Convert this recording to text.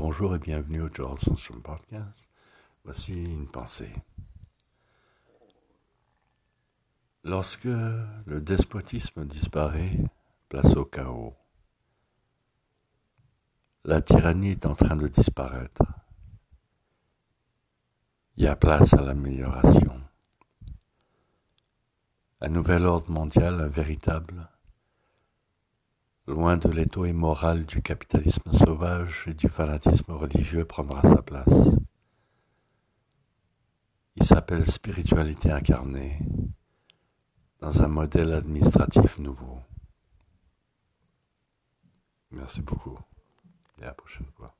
Bonjour et bienvenue au George Sansom Podcast. Voici une pensée. Lorsque le despotisme disparaît, place au chaos. La tyrannie est en train de disparaître. Il y a place à l'amélioration. Un nouvel ordre mondial, un véritable, Loin de l'étau immoral du capitalisme sauvage et du fanatisme religieux prendra sa place. Il s'appelle spiritualité incarnée dans un modèle administratif nouveau. Merci beaucoup et à la prochaine fois.